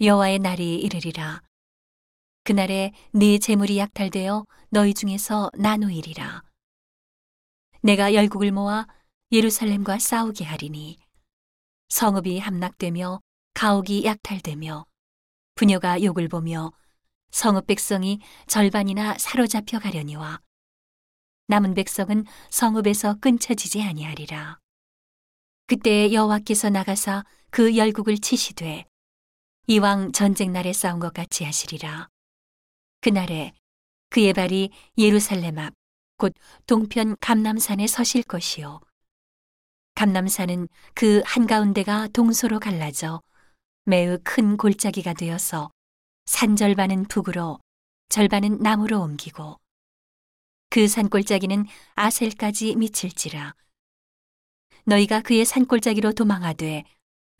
여호와의 날이 이르리라. 그날에 네 재물이 약탈되어 너희 중에서 나누이리라. 내가 열국을 모아 예루살렘과 싸우게 하리니 성읍이 함락되며 가옥이 약탈되며 부녀가 욕을 보며 성읍 백성이 절반이나 사로잡혀 가려니와 남은 백성은 성읍에서 끊쳐지지 아니하리라. 그때 여호와께서 나가사 그 열국을 치시되 이왕 전쟁 날에 싸운 것 같이 하시리라. 그날에 그의 발이 예루살렘 앞 곧 동편 감남산에 서실 것이요. 감남산은 그 한가운데가 동서로 갈라져 매우 큰 골짜기가 되어서 산 절반은 북으로 절반은 남으로 옮기고 그 산골짜기는 아셀까지 미칠지라. 너희가 그의 산골짜기로 도망하되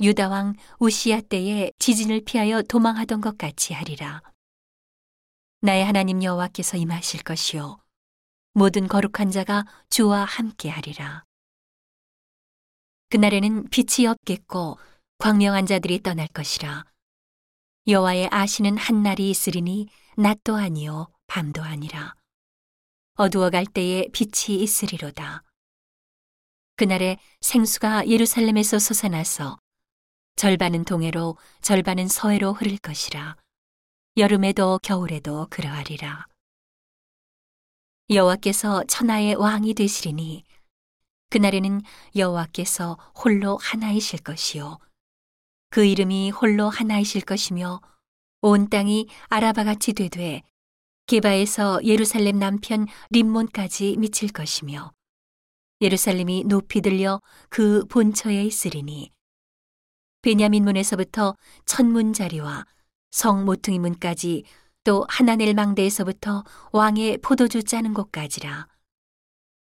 유다왕 우시야 때에 지진을 피하여 도망하던 것 같이 하리라. 나의 하나님 여호와께서 임하실 것이요 모든 거룩한 자가 주와 함께 하리라. 그날에는 빛이 없겠고 광명한 자들이 떠날 것이라. 여호와의 아시는 한 날이 있으리니 낮도 아니요 밤도 아니라. 어두워 갈 때에 빛이 있으리로다. 그날에 생수가 예루살렘에서 솟아나서 절반은 동해로 절반은 서해로 흐를 것이라. 여름에도 겨울에도 그러하리라. 여호와께서 천하의 왕이 되시리니 그날에는 여호와께서 홀로 하나이실 것이요 그 이름이 홀로 하나이실 것이며 온 땅이 아라바같이 되되 게바에서 예루살렘 남편 림몬까지 미칠 것이며 예루살렘이 높이 들려 그 본처에 있으리니 베냐민 문에서부터 천문 자리와 성 모퉁이 문까지 또 하나넬 망대에서부터 왕의 포도주 짜는 곳까지라.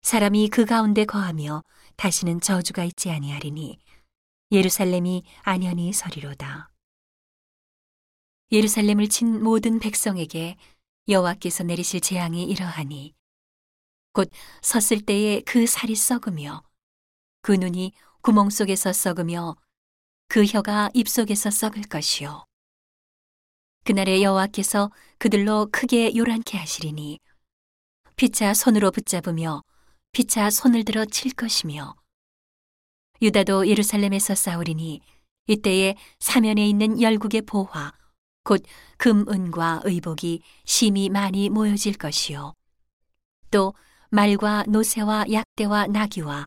사람이 그 가운데 거하며 다시는 저주가 있지 아니하리니 예루살렘이 안연히 서리로다. 예루살렘을 친 모든 백성에게 여호와께서 내리실 재앙이 이러하니 곧 섰을 때에 그 살이 썩으며 그 눈이 구멍 속에서 썩으며 그 혀가 입 속에서 썩을 것이요. 그날에 여호와께서 그들로 크게 요란케 하시리니 피차 손으로 붙잡으며 피차 손을 들어 칠 것이며 유다도 예루살렘에서 싸우리니 이때에 사면에 있는 열국의 보화 곧 금, 은과 의복이 심히 많이 모여질 것이요. 또 말과 노새와 약대와 나귀와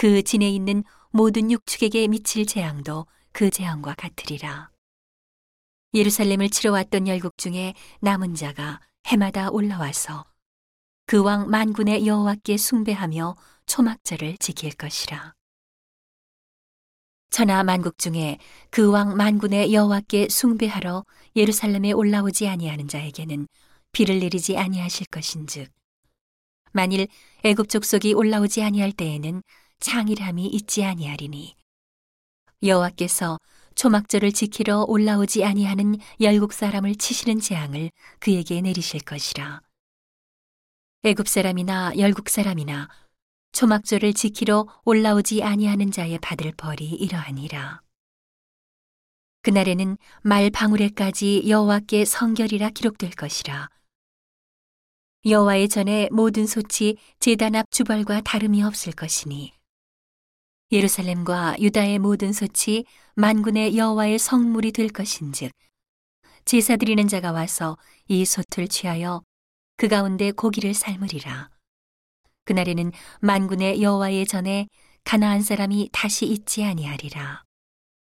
그 진에 있는 모든 육축에게 미칠 재앙도 그 재앙과 같으리라. 예루살렘을 치러 왔던 열국 중에 남은 자가 해마다 올라와서 그 왕 만군의 여호와께 숭배하며 초막절을 지킬 것이라. 천하 만국 중에 그 왕 만군의 여호와께 숭배하러 예루살렘에 올라오지 아니하는 자에게는 비를 내리지 아니하실 것인즉 만일 애굽 족속이 올라오지 아니할 때에는 창일함이 있지 아니하리니 여호와께서 초막절을 지키러 올라오지 아니하는 열국 사람을 치시는 재앙을 그에게 내리실 것이라. 애굽 사람이나 열국 사람이나 초막절을 지키러 올라오지 아니하는 자의 받을 벌이 이러하니라. 그날에는 말 방울에까지 여호와께 성결이라 기록될 것이라. 여호와의 전에 모든 소치 제단 앞 주벌과 다름이 없을 것이니 예루살렘과 유다의 모든 소치 만군의 여호와의 성물이 될 것인즉 제사 드리는 자가 와서 이 솥을 취하여 그 가운데 고기를 삶으리라. 그날에는 만군의 여호와의 전에 가나안 사람이 다시 있지 아니하리라